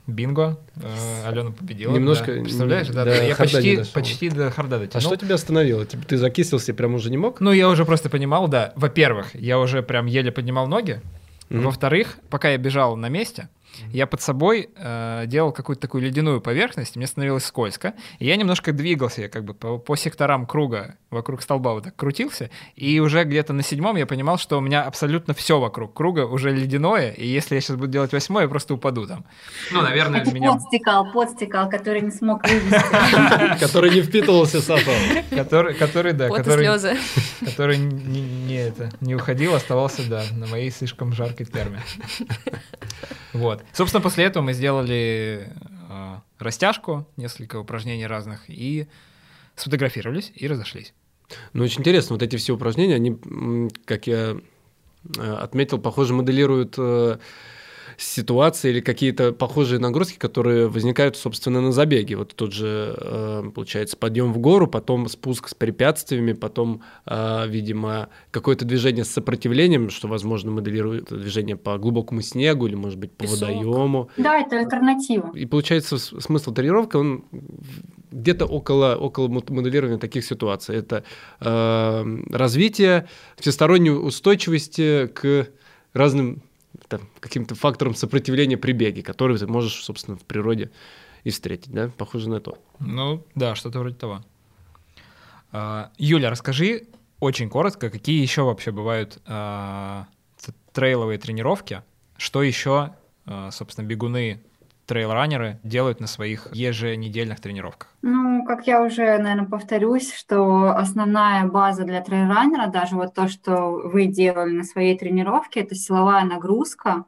Бинго. Э, Алена победила. Немножко. Да. Представляешь? Да, да. Я почти, почти до харда дотянул. А что тебя остановило? Типа ты закисился, прям уже не мог? Ну, я уже просто понимал, да. Во-первых, я уже прям еле поднимал ноги. Mm-hmm. Во-вторых, пока я бежал на месте, я под собой э, делал какую-то такую ледяную поверхность, мне становилось скользко, и я немножко двигался, я как бы по, по секторам круга вокруг столба вот так крутился, и уже где-то на седьмом я понимал, что у меня абсолютно все вокруг круга уже ледяное, и если я сейчас буду делать восьмой, я просто упаду там. Ну, наверное, Это меня... подстекал, подстекал, который не смог вывести. [laughs] Который не впитывался сахар. Который, который, да, который... Который не это, не уходил, оставался, да, на моей слишком жаркой терме. Вот. Собственно, после этого мы сделали э, растяжку, несколько упражнений разных, и сфотографировались и разошлись. Ну, очень интересно, вот эти все упражнения, они, как я э, отметил, похоже, моделируют э, ситуации или какие-то похожие нагрузки, которые возникают, собственно, на забеге. Вот тот же, э, получается, подъем в гору, потом спуск с препятствиями, потом, э, видимо, какое-то движение с сопротивлением, что, возможно, моделирует движение по глубокому снегу или, может быть, по Песок. водоему. Да, это альтернатива. И получается, смысл тренировки, он где-то около, около моделирования таких ситуаций. Это э, развитие всесторонней устойчивости к разным каким-то фактором сопротивления при беге, который ты можешь, собственно, в природе и встретить, да? Похоже на то. Ну, да, что-то вроде того. А, Юля, расскажи очень коротко, какие еще вообще бывают а, трейловые тренировки, что еще, а, собственно, бегуны трейл-раннеры делают на своих еженедельных тренировках? Ну, как я уже, наверное, повторюсь, что основная база для трейл-раннера, даже вот то, что вы делали на своей тренировке, это силовая нагрузка.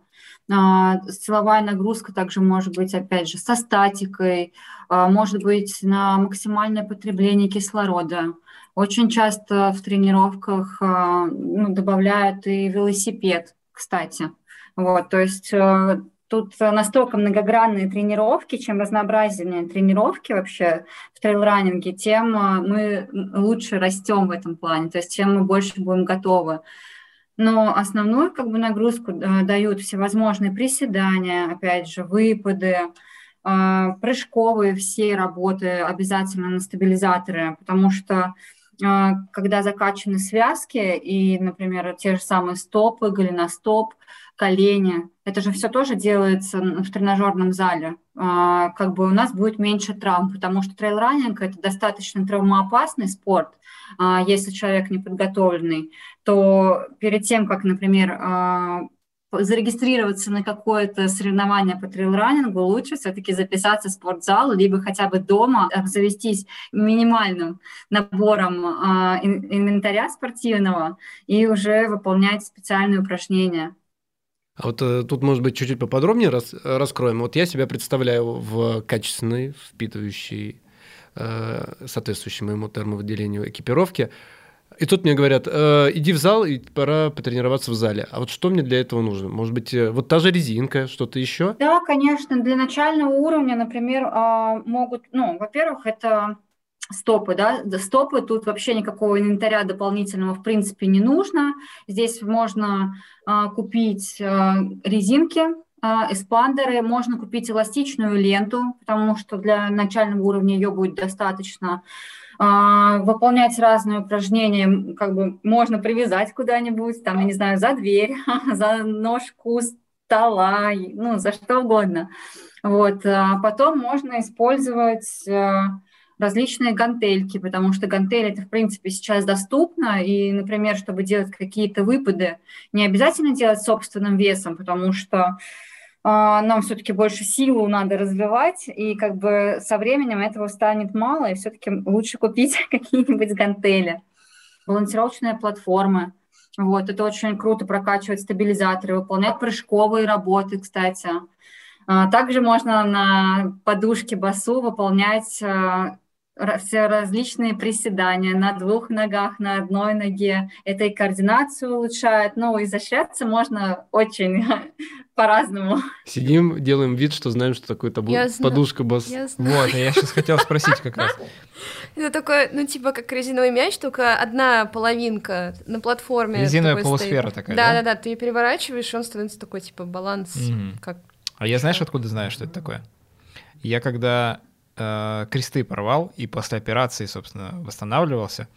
А, силовая нагрузка также может быть, опять же, со статикой, а, может быть на максимальное потребление кислорода. Очень часто в тренировках а, ну, добавляют и велосипед, кстати. Вот, то есть э, Тут э, настолько многогранные тренировки, чем разнообразнее тренировки вообще в трейл-раннинге, тем э, мы лучше растем в этом плане, то есть тем мы больше будем готовы. Но основную как бы нагрузку э, дают всевозможные приседания, опять же, выпады, прыжковые все работы обязательно на стабилизаторы, потому что когда закачаны связки и, например, те же самые стопы, голеностоп, колени. Это же все тоже делается в тренажерном зале. А, как бы у нас будет меньше травм, потому что трейл-раннинг – это достаточно травмоопасный спорт. А, если человек не подготовленный, то перед тем, как, например, а, зарегистрироваться на какое-то соревнование по трейл-раннингу, лучше все-таки записаться в спортзал, либо хотя бы дома обзавестись минимальным набором э, инвентаря спортивного и уже выполнять специальные упражнения. А вот э, тут, может быть, чуть-чуть поподробнее рас, раскроем. Вот я себя представляю в качественной, впитывающей, э, соответствующей моему термовыделению экипировке. И тут мне говорят, э, иди в зал, и пора потренироваться в зале. А вот что мне для этого нужно? Может быть, э, вот та же резинка, что-то еще? Да, конечно. Для начального уровня, например, э, могут, ну, во-первых, это стопы, да, стопы, тут вообще никакого инвентаря дополнительного в принципе не нужно. Здесь можно а, купить а, резинки, а, эспандеры, можно купить эластичную ленту, потому что для начального уровня ее будет достаточно. А, выполнять разные упражнения, как бы можно привязать куда-нибудь, там, я не знаю, за дверь, [laughs] за ножку стола, ну, за что угодно. Вот. А потом можно использовать а, различные гантельки, потому что гантели это, в принципе, сейчас доступно, и, например, чтобы делать какие-то выпады, не обязательно делать собственным весом, потому что э, нам все-таки больше силу надо развивать, и как бы со временем этого станет мало, и все-таки лучше купить [laughs] какие-нибудь гантели. Балансировочные платформы, вот, это очень круто прокачивать стабилизаторы, выполнять прыжковые работы, кстати. А, также можно на подушке басу выполнять а, все различные приседания на двух ногах, на одной ноге. Это и координацию улучшает. Ну, изощряться можно очень [laughs] по-разному. Сидим, делаем вид, что знаем, что такое табу... Я зна- подушка бас. Я знаю. Вот, а я сейчас хотел спросить как раз. [laughs] Это такое, ну, типа, как резиновый мяч, только одна половинка на платформе. Резиновая такой полусфера стоит. такая, Да, да? да, да, ты ее переворачиваешь, он становится такой, типа, баланс, Мгм. как... А я знаешь, откуда знаю, что это такое? Я когда э, кресты порвал и после операции, собственно, восстанавливался,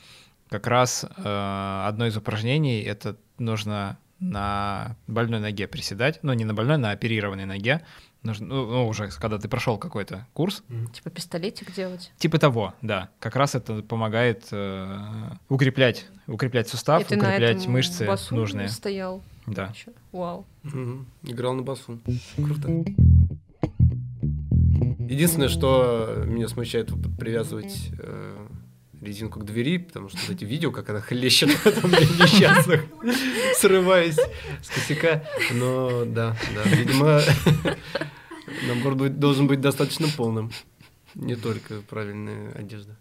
как раз э, одно из упражнений это нужно на больной ноге приседать, ну не на больной, на оперированной ноге. Нужно, ну, ну, уже когда ты прошел какой-то курс, Типа пистолетик делать. типа того, да. Как раз это помогает э, укреплять, укреплять сустав, И ты на укреплять этом мышцы басу нужные. стоял. Да. Ещё. Вау. Мгм. Играл на басу. Круто. Единственное, что меня смущает привязывать э, резинку к двери, потому что эти видео, как она хлещет потом несчастных, срываясь с косяка. Но да, да, видимо, набор должен быть достаточно полным. Не только правильная одежда.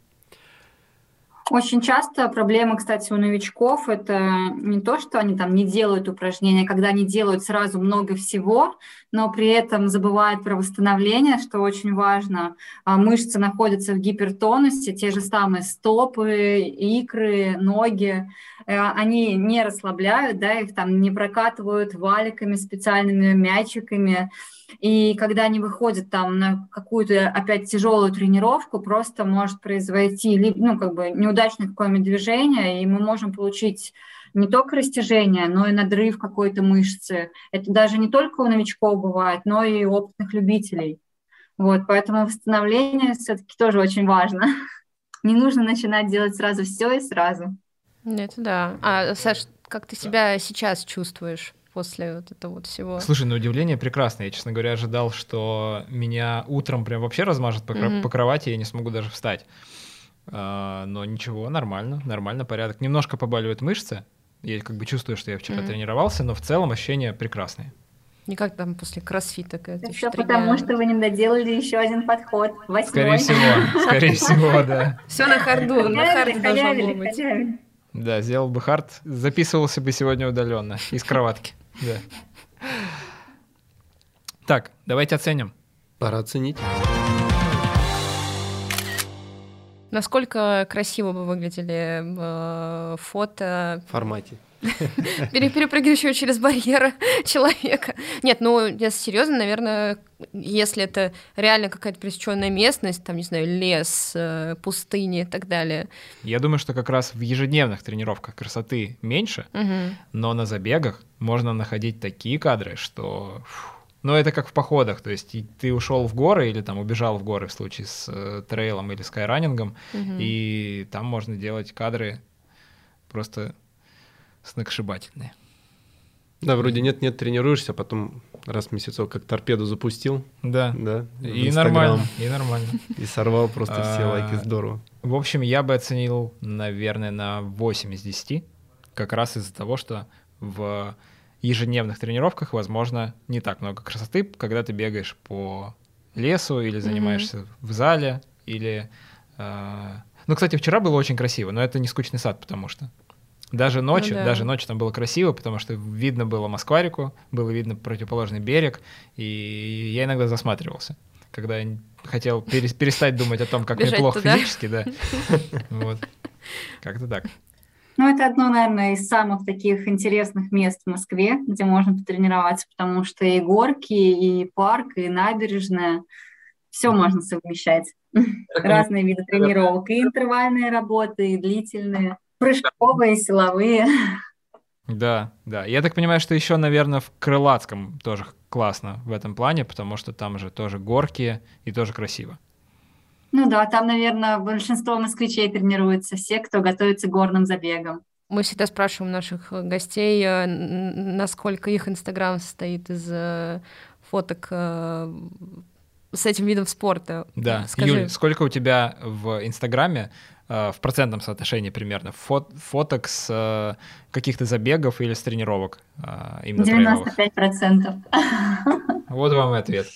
Очень часто проблема, кстати, у новичков это не то, что они там не делают упражнения, когда они делают сразу много всего, но при этом забывают про восстановление, что очень важно. А Мышцы находятся в гипертонусе, те же самые стопы, икры, ноги. Э, Они не расслабляют, да, их там не прокатывают валиками, специальными мячиками. И когда они выходят там на какую-то опять тяжелую тренировку, просто может произойти ну, как бы неудачное какое-нибудь движение, и мы можем получить не только растяжение, но и надрыв какой-то мышцы. Это даже не только у новичков бывает, но и у опытных любителей. Вот, поэтому восстановление все-таки тоже очень важно. [laughs] Не нужно начинать делать сразу все и сразу. Это да. А, Саш, как ты себя сейчас чувствуешь после вот этого вот всего? Слушай, на удивление прекрасно. Я, честно говоря, ожидал, что меня утром прям вообще размажет по, Мгм. по кровати, я не смогу даже встать. А, но ничего, нормально, нормально, порядок. Немножко побаливают мышцы. Я как бы чувствую, что я вчера Мгм. тренировался, но в целом ощущения прекрасные. Не как там после кроссфита, когда ты Все потому, дня- что вы не доделали еще один подход. Скорее Восьмой. всего, [laughs] скорее всего, да. Все на харду, на харде должно быть. Да, сделал бы хард, записывался бы сегодня удаленно из кроватки. Да. Так, давайте оценим. Пора оценить. Насколько красиво бы выглядели э, фото В формате. [laughs] пере- перепрыгивающего через барьер [laughs] человека. Нет, ну, если серьезно, наверное, если это реально какая-то пресеченная местность, там, не знаю, лес, э, пустыни и так далее. Я думаю, что как раз в ежедневных тренировках красоты меньше, но на забегах можно находить такие кадры, что... фу. Ну, это как в походах, то есть ты ушел в горы или там убежал в горы в случае с э, трейлом или скайранингом, Мгм. и там можно делать кадры просто сногсшибательные. Да, вроде нет-нет, тренируешься, а потом раз в месяцок как торпеду запустил, Да, да, и нормально, и нормально. И сорвал просто все А, лайки, здорово. В общем, я бы оценил, наверное, на 8 из 10, как раз из-за того, что в ежедневных тренировках, возможно, не так много красоты, когда ты бегаешь по лесу или занимаешься в зале, или... э, Ну, кстати, вчера было очень красиво, но это не скучный сад, потому что... Даже ночью, да. даже ночью там было красиво, потому что видно было Москварику, было видно противоположный берег, и я иногда засматривался, когда я хотел перес- перестать думать о том, как мне плохо туда. физически, да. Вот. Как-то так. Ну, это одно, наверное, из самых таких интересных мест в Москве, где можно потренироваться, потому что и горки, и парк, и набережная, все можно совмещать. Разные виды тренировок, и интервальные работы, и длительные, прыжковые, силовые. Да, да. Я так понимаю, что еще, наверное, в Крылатском тоже классно в этом плане, потому что там же тоже горки и тоже красиво. Ну да, там, наверное, большинство москвичей тренируются, все, кто готовится к горным забегам. Мы всегда спрашиваем наших э, гостей, э, насколько их Инстаграм состоит из э, фоток с этим видом спорта. Да. Скажи. Юль, сколько у тебя в Инстаграме в процентном соотношении примерно фот- фоток с э, каких-то забегов или с тренировок э, именно трейловых? 95%. Вот вам и ответ.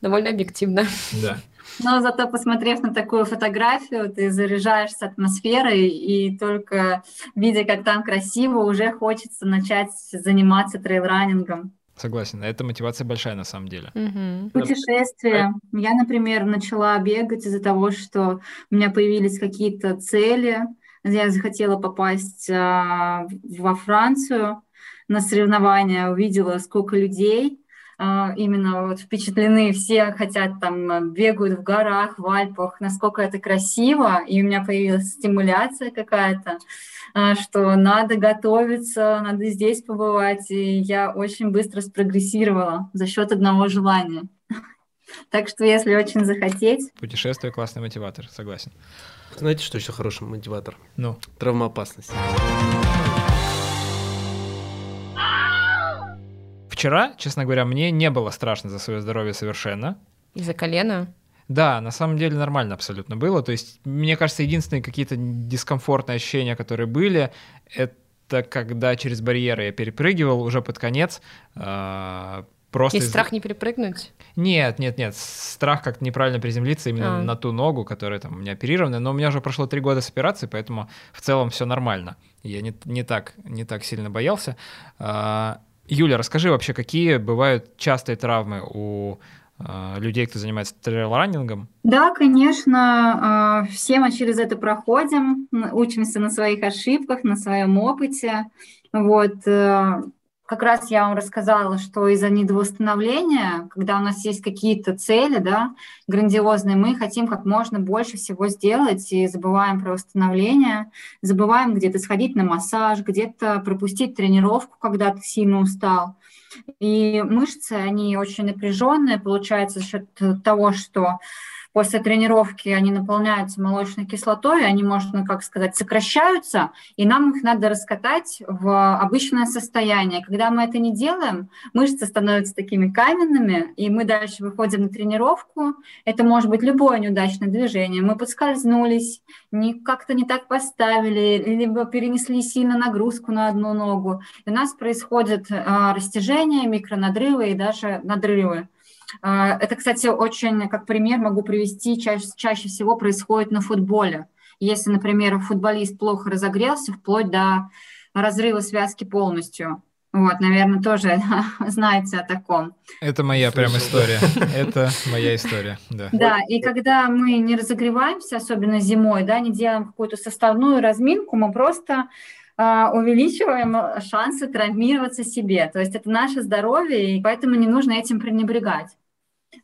Довольно объективно. Да. Но зато, посмотрев на такую фотографию, ты заряжаешься атмосферой, и только видя, как там красиво, уже хочется начать заниматься трейл-раннингом. Согласен, это мотивация большая на самом деле. Мгм. Путешествия. Я, например, начала бегать из-за того, что у меня появились какие-то цели. Я захотела попасть а, в- во Францию на соревнования, увидела, сколько людей а, именно вот впечатлены, все хотят там, бегают в горах, в Альпах, насколько это красиво, и у меня появилась стимуляция какая-то, что надо готовиться, надо здесь побывать, и я очень быстро спрогрессировала за счет одного желания. [laughs] Так что, если очень захотеть, Путешествие классный мотиватор, согласен. Знаете, что еще хороший мотиватор? Ну, Травмоопасность. вчера, честно говоря, мне не было страшно за свое здоровье совершенно. Из-за колена? Да, на самом деле нормально абсолютно было. То есть, мне кажется, единственные какие-то дискомфортные ощущения, которые были, это когда через барьеры я перепрыгивал уже под конец. а, Просто Есть из- страх не перепрыгнуть? Нет, нет, нет. Страх как-то неправильно приземлиться именно А. на ту ногу, которая там у меня оперирована. Но у меня уже прошло три года с операцией, поэтому в целом все нормально. Я не, не, так, не так сильно боялся. А, Юля, расскажи вообще, какие бывают частые травмы у людей, кто занимается трейл-раннингом? Да, конечно, э, все мы через это проходим, учимся на своих ошибках, на своем опыте. Вот, э, как раз я вам рассказала, что из-за недовосстановления, когда у нас есть какие-то цели, да, грандиозные, мы хотим как можно больше всего сделать и забываем про восстановление, забываем где-то сходить на массаж, где-то пропустить тренировку, когда ты сильно устал. И мышцы, они очень напряженные, получается, за счет того, что после тренировки они наполняются молочной кислотой, они, можно как сказать, сокращаются, и нам их надо раскатать в обычное состояние. Когда мы это не делаем, мышцы становятся такими каменными, и мы дальше выходим на тренировку. Это может быть любое неудачное движение. Мы подскользнулись, как-то не так поставили, либо перенесли сильно нагрузку на одну ногу. И у нас происходит а, растяжение, микронадрывы и даже надрывы. А, Это, кстати, очень, как пример могу привести, чаще, чаще всего происходит на футболе. Если, например, футболист плохо разогрелся, вплоть до разрыва связки полностью. Вот, наверное, тоже [laughs] знаете о таком. Это моя прям Слышал, да. история. Это моя история, да. Да, и когда мы не разогреваемся, особенно зимой, да, не делаем какую-то составную разминку, мы просто увеличиваем а, шансы травмироваться себе. То есть это наше здоровье, и поэтому не нужно этим пренебрегать.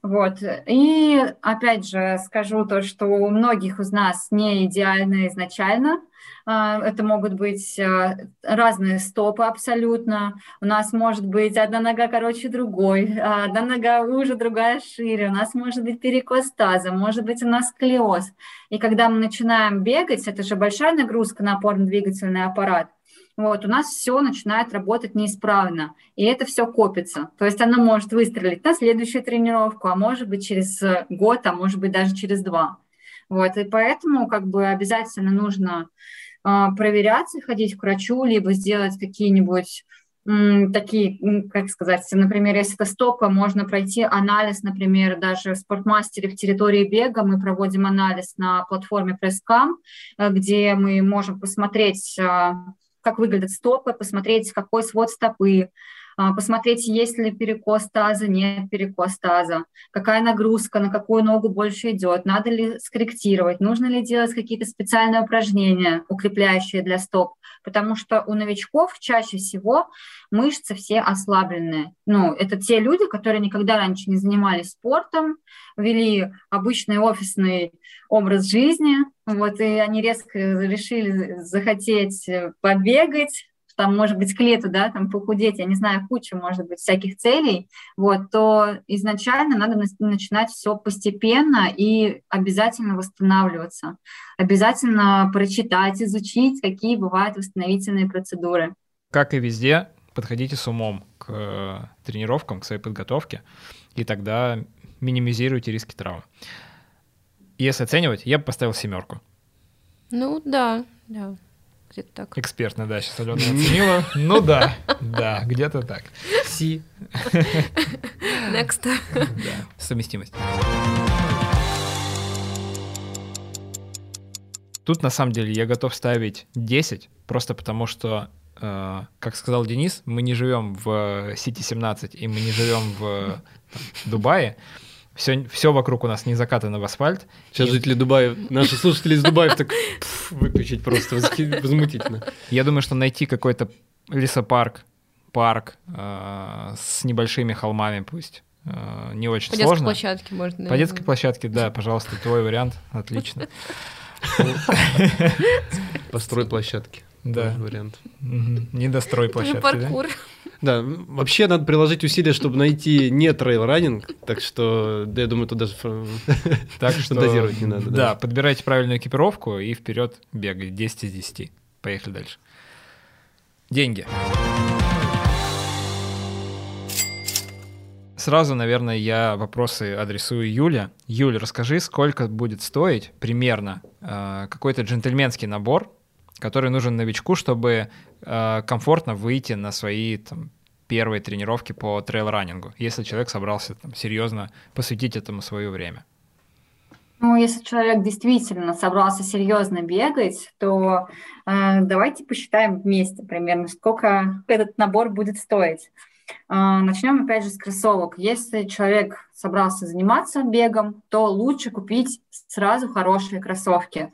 Вот. И опять же скажу то, что у многих из нас не идеально изначально. А, Это могут быть а, разные стопы абсолютно. У нас может быть одна нога короче другой, а одна нога уже, другая шире. У нас может быть перекос таза, может быть у нас сколиоз. И когда мы начинаем бегать, это же большая нагрузка на опорно-двигательный аппарат, вот, у нас все начинает работать неисправно, и это все копится. То есть оно может выстрелить на следующую тренировку, а может быть через год, а может быть даже через два. Вот, и поэтому как бы обязательно нужно проверяться, ходить к врачу, либо сделать какие-нибудь такие, как сказать, например, если это стопа, можно пройти анализ, например, даже в спортмастере в территории бега. Мы проводим анализ на платформе PressCam, э, где мы можем посмотреть, а, как выглядят стопы, посмотреть, какой свод стопы, а, посмотреть, есть ли перекос таза, нет перекос таза, какая нагрузка, на какую ногу больше идет, надо ли скорректировать, нужно ли делать какие-то специальные упражнения, укрепляющие для стоп, потому что у новичков чаще всего мышцы все ослабленные. Ну, это те люди, которые никогда раньше не занимались спортом, вели обычный офисный образ жизни, вот, и они резко решили захотеть побегать, там, может быть, к лету, да, там, похудеть, я не знаю, куча, может быть, всяких целей, вот, то изначально надо на- начинать все постепенно и обязательно восстанавливаться. Обязательно прочитать, изучить, какие бывают восстановительные процедуры. Как и везде, подходите с умом к э, тренировкам, к своей подготовке, и тогда минимизируйте риски травм. Если оценивать, я бы поставил семерку. Ну да, да, где-то так. Экспертно, да, сейчас Алена оценила. Ну да, да, где-то так. Си. Next. Да, совместимость. Тут, на самом деле, я готов ставить 10, просто потому что э, как сказал Денис, мы не живем в э, Сити 17 и мы не живем в э, там, Дубае, все, все вокруг у нас не закатано в асфальт. Сейчас И- жители Дубая, наши слушатели из Дубая так выключить просто возмутительно. Я думаю, что найти какой-то лесопарк, парк э, с небольшими холмами пусть э, не очень По детской сложно. площадке можно. По детской площадке, да, пожалуйста, твой вариант, отлично. Построй площадки. Да, вариант. Недострой площадки, паркур. Да, вообще надо приложить усилия, чтобы найти не трейл-раннинг, так что, да, я думаю, тут даже [laughs] Так что Фантазировать не надо, Да, да. подбирайте правильную экипировку и вперед бегай. 10 из 10. Поехали дальше. Деньги. Сразу, наверное, я вопросы адресую Юле. Юль, расскажи, сколько будет стоить примерно э, какой-то джентльменский набор, который нужен новичку, чтобы э, комфортно выйти на свои там, первые тренировки по трейл-раннингу, если человек собрался там, серьезно посвятить этому свое время. Ну, если человек действительно собрался серьезно бегать, то э, давайте посчитаем вместе примерно, сколько этот набор будет стоить. Э, начнем опять же с кроссовок. Если человек собрался заниматься бегом, то лучше купить сразу хорошие кроссовки.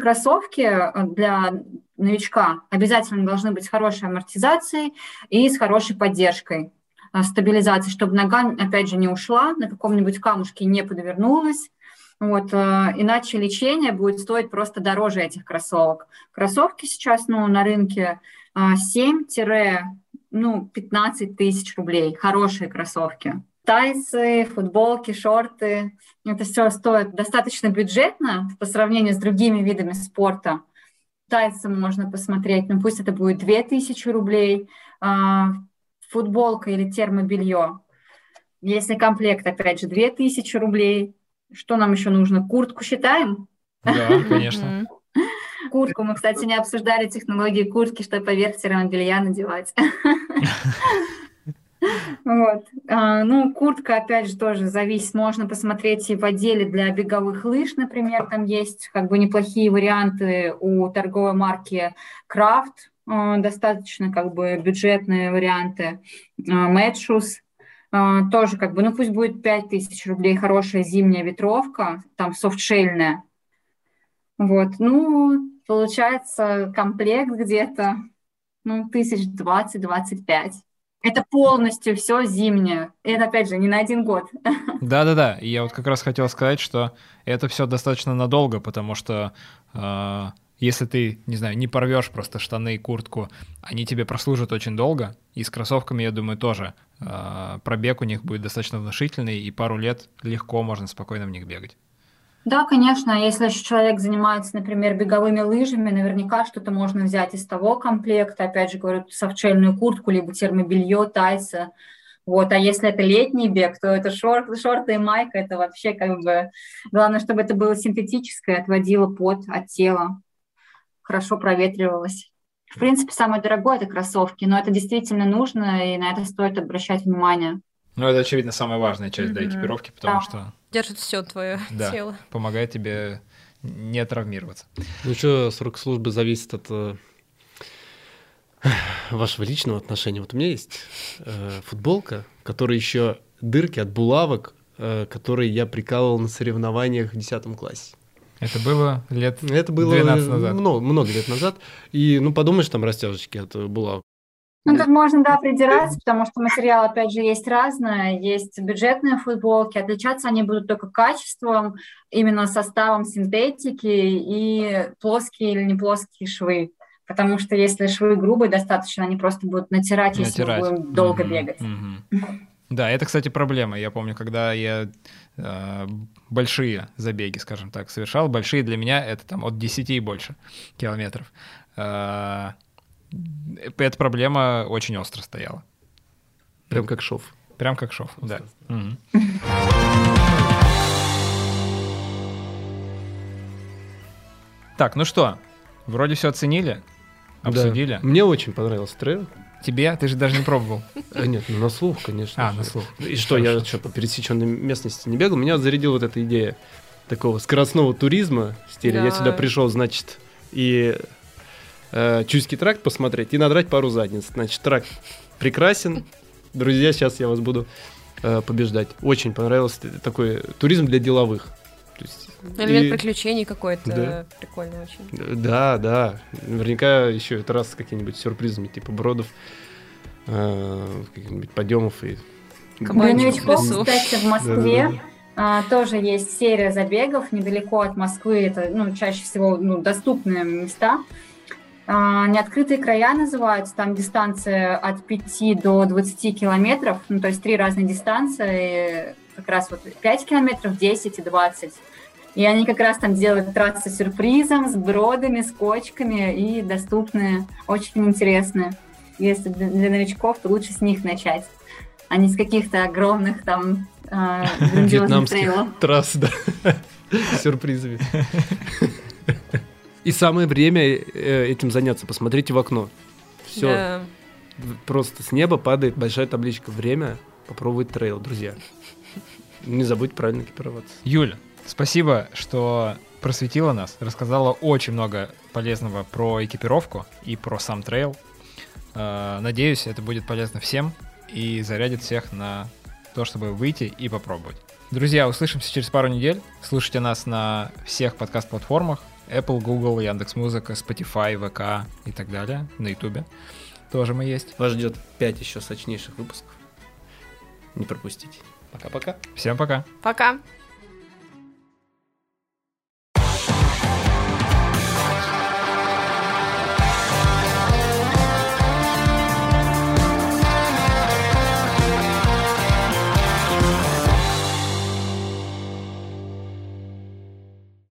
Кроссовки э, для новичка обязательно должны быть с хорошей амортизацией и с хорошей поддержкой э, стабилизации, чтобы нога, опять же, не ушла, на каком-нибудь камушке не подвернулась. Вот, э, иначе лечение будет стоить просто дороже этих кроссовок. Кроссовки сейчас ну, на рынке э, 7-15 ну, 15 тысяч рублей. Хорошие кроссовки. Тайцы, футболки, шорты. Это все стоит достаточно бюджетно по сравнению с другими видами спорта. Тайцы можно посмотреть, ну пусть это будет 2000 рублей. А, Футболка или термобелье. Если комплект, опять же, 2000 рублей. Что нам еще нужно? Куртку считаем? Да, конечно. Куртку. Мы, кстати, не обсуждали технологии куртки, что поверх термобелья надевать. [laughs] [laughs] Вот. А, Ну, куртка, опять же, тоже зависит. Можно посмотреть и в отделе для беговых лыж, например, там есть как бы неплохие варианты у торговой марки Крафт, достаточно как бы бюджетные варианты. Мэтшус, тоже как бы, ну пусть будет 5000 рублей, хорошая зимняя ветровка, там софтшельная. Вот, ну, получается комплект где-то, ну, тысяч двадцать-двадцать пять. Это полностью все зимнее. Это, опять же, не на один год. [laughs] Да-да-да, я вот как раз хотел сказать, что это все достаточно надолго, потому что э, если ты, не знаю, не порвешь просто штаны и куртку, они тебе прослужат очень долго, и с кроссовками, я думаю, тоже э, пробег у них будет достаточно внушительный, и пару лет легко можно спокойно в них бегать. Да, конечно, если еще человек занимается, например, беговыми лыжами, наверняка что-то можно взять из того комплекта, опять же, говорю, софтшельную куртку, либо термобелье, тайцы. Вот, а если это летний бег, то это шорт, шорты и майка, это вообще как бы... Главное, чтобы это было синтетическое, отводило пот от тела, хорошо проветривалось. В принципе, самое дорогое – это кроссовки, но это действительно нужно, и на это стоит обращать внимание. Ну, это, очевидно, самая важная часть да, Мгм. экипировки, потому Да. что Держит все твое [laughs] Да. тело. помогает тебе не травмироваться. Ну что, срок службы зависит от э, вашего личного отношения. Вот у меня есть э, футболка, в которой еще дырки от булавок, э, которые я прикалывал на соревнованиях в 10 классе. Это было лет... Это было 12 назад. Много, много лет назад. И, ну, подумаешь, там растяжечки от булавок. Ну, тут можно, да, придираться, потому что материал, опять же, есть разное. Есть бюджетные футболки. Отличаться они будут только качеством, именно составом синтетики и плоские или не плоские швы. Потому что если швы грубые достаточно, они просто будут натирать, если мы будем долго Мгм, бегать. мгм. Да, это, кстати, проблема. Я помню, когда я э, большие забеги, скажем так, совершал, большие для меня это там от 10 и больше километров. Э, эта проблема очень остро стояла. Прям как шов. Прям как шов, да. Так, ну что, вроде все оценили, обсудили. Да. Мне очень понравился трейл. Тебе? Ты же даже не пробовал. А, нет, ну на слух, конечно. А, же. на слух. И что, я что, по пересеченной местности не бегал? Меня зарядила вот эта идея такого скоростного туризма, в стиле я Да. сюда пришел, значит, и э, Чуйский тракт посмотреть и надрать пару задниц. Значит, тракт прекрасен. Друзья, сейчас я вас буду э, побеждать. Очень понравился такой туризм для деловых. То есть, Элемент и- приключений какой-то Да. прикольный очень. Да, да. Наверняка еще это раз с какими-нибудь сюрпризами, типа бродов, э, каких-нибудь подъемов и в лесу. кстати, в Москве а, тоже есть серия забегов недалеко от Москвы. Это ну, чаще всего ну, доступные места. А, неоткрытые края называются. Там дистанция от 5 до 20 километров. Ну, то есть три разные дистанции. Как раз вот 5 километров, 10 и 20. И они как раз там делают трассы с сюрпризом, с бродами, с кочками и доступные, очень интересные. Если для новичков, то лучше с них начать, а не с каких-то огромных там э, [laughs] грандиозных вьетнамских трейлов. трасс, да, [laughs] с сюрпризами. [laughs] И самое время э, этим заняться. Посмотрите в окно. Все, Да. просто с неба падает большая табличка. Время попробовать трейл, друзья. Не забудь правильно экипироваться. Юля, спасибо, что просветила нас, рассказала очень много полезного про экипировку и про сам трейл. Э, Надеюсь, это будет полезно всем и зарядит всех на то, чтобы выйти и попробовать. Друзья, услышимся через пару недель. Слушайте нас на всех подкаст-платформах. Apple, Google, Яндекс.Музыка, Spotify, ВК и так далее. На Ютубе тоже мы есть. Вас ждет 5 еще сочнейших выпусков. Не пропустите. Пока-пока. Всем пока. Пока.